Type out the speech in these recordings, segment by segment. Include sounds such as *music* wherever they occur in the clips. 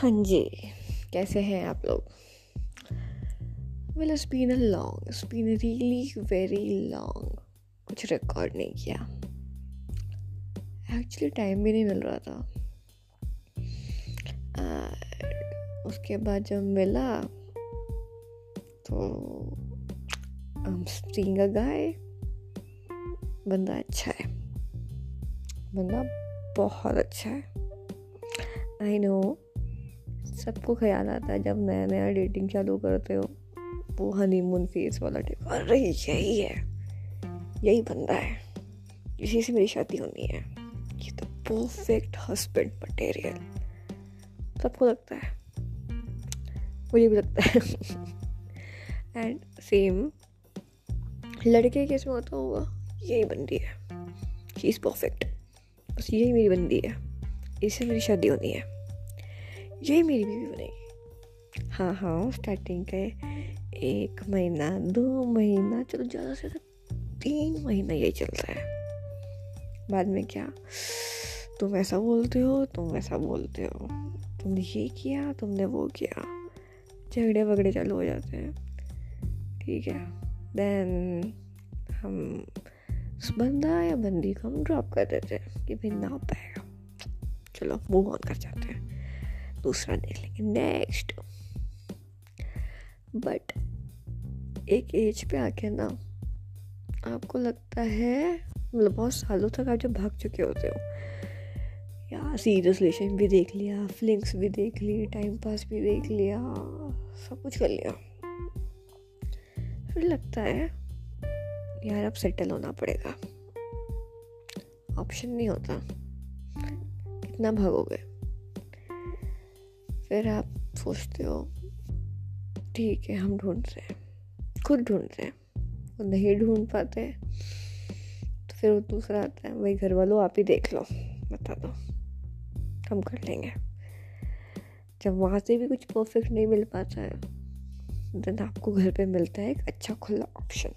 हाँ जी। कैसे हैं आप लोग? Well spin a long spin really very long कुछ रिकॉर्ड नहीं किया। एक्चुअली टाइम भी नहीं मिल रहा था। उसके बाद जब मिला तो सीइंग अ गाय बंदा अच्छा है। बंदा बहुत अच्छा है। आई नो सबको ख्याल आता है जब नया नया डेटिंग चालू करते हो, वो हनीमून फेस वाला टाइप अरे, यही है। यही बंदा है। इसी से मेरी शादी होनी है। ये तो परफेक्ट हस्बैंड मटेरियल सबको लगता है। मुझे भी लगता है। *laughs* एंड सेम लड़के केस में होता होगा यही बंदी है। शी इज़ परफेक्ट बस यही मेरी बंदी है। इससे मेरी शादी होनी है। यही मेरी बीवी बनेगी। हाँ हाँ स्टार्टिंग के एक महीना, दो महीना, चलो ज़्यादा से ज़्यादा तीन महीना यही चलता है। बाद में क्या? तुम ऐसा बोलते हो, तुम वैसा बोलते हो। तुमने ये किया, तुमने वो किया। झगड़े वगड़े चालू हो जाते हैं। ठीक है। देन हम उस बंदा या बंदी को हम ड्रॉप कर देते हैं कि भाई ना पाएगा। चलो मूव ऑन कर जाते हैं। दूसरा देख लेंगे। नेक्स्ट बट एक एज पे आके ना, आपको लगता है मतलब बहुत सालों तक आप जब भाग चुके होते हो या सीरियस रिलेशन भी देख लिया फिलिंग्स भी देख ली टाइम पास भी देख लिया, सब कुछ कर लिया। फिर लगता है, यार अब सेटल होना पड़ेगा। ऑप्शन नहीं होता। कितना भागोगे? फिर आप सोचते हो, ठीक है, हम ढूंढ रहे हैं, खुद ढूंढ रहे हैं, वो नहीं ढूंढ पाते तो फिर वो दूसरा आता है, वही घर वालों आप ही देख लो, बता दो, हम कर लेंगे। जब वहाँ से भी कुछ परफेक्ट नहीं मिल पाता है देन आपको घर पे मिलता है एक अच्छा खुला ऑप्शन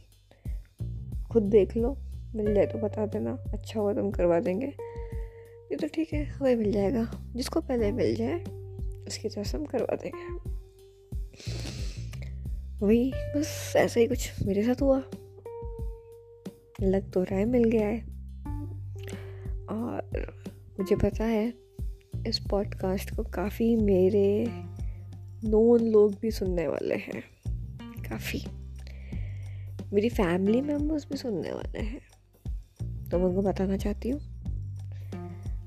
खुद देख लो, मिल जाए तो बता देना अच्छा हुआ तो हम करवा देंगे। ये तो ठीक है, हमें मिल जाएगा, जिसको पहले मिल जाए उसकी हम करवा देंगे। वही, बस ऐसा ही कुछ मेरे साथ हुआ। लग तो है मिल गया है। और मुझे पता है, इस पॉडकास्ट को काफ़ी मेरे नोन लोग भी सुनने वाले हैं। काफ़ी। मेरी फैमिली मेंबर्स भी सुनने वाले हैं। तो मैं उनको बताना चाहती हूँ।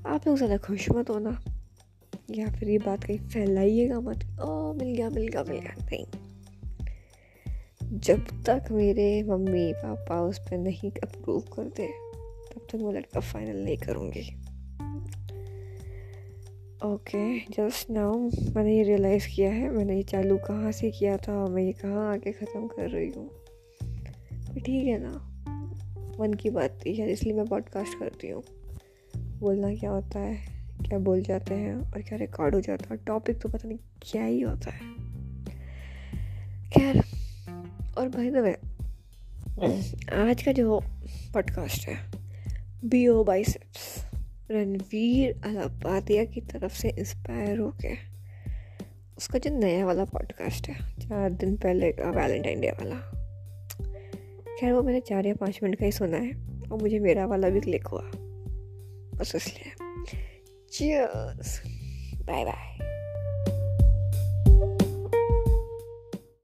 आप लोग ज़्यादा खुश मत होना। या फिर ये बात कहीं फैलाइएगा मत। ओ मिल गया मिल गया मिल गया। नहीं। जब तक मेरे मम्मी पापा उस पर नहीं अप्रूव करते तब तक मैं लड़का फाइनल नहीं करूँगी। ओके जस्ट नाउ मैंने ये रियलाइज़ किया है मैंने ये चालू कहाँ से किया था और मैं ये कहाँ आके ख़त्म कर रही हूँ। ठीक है ना। मन की बात थी शायद इसलिए मैं पॉडकास्ट करती हूँ। बोलना क्या होता है? क्या बोल जाते हैं और क्या रिकॉर्ड हो जाता है टॉपिक तो पता नहीं क्या ही होता है। खैर, और भाई द वे आज का जो पॉडकास्ट है B O by biceps Ranveer Allahbadia की तरफ़ से इंस्पायर होके, उसका जो नया वाला पॉडकास्ट है, चार दिन पहले का वैलेंटाइन डे वाला। खैर, वो मैंने चार या पाँच मिनट का ही सुना है, और मुझे मेरा वाला भी क्लिक हुआ। बस इसलिए। Cheers. Bye bye.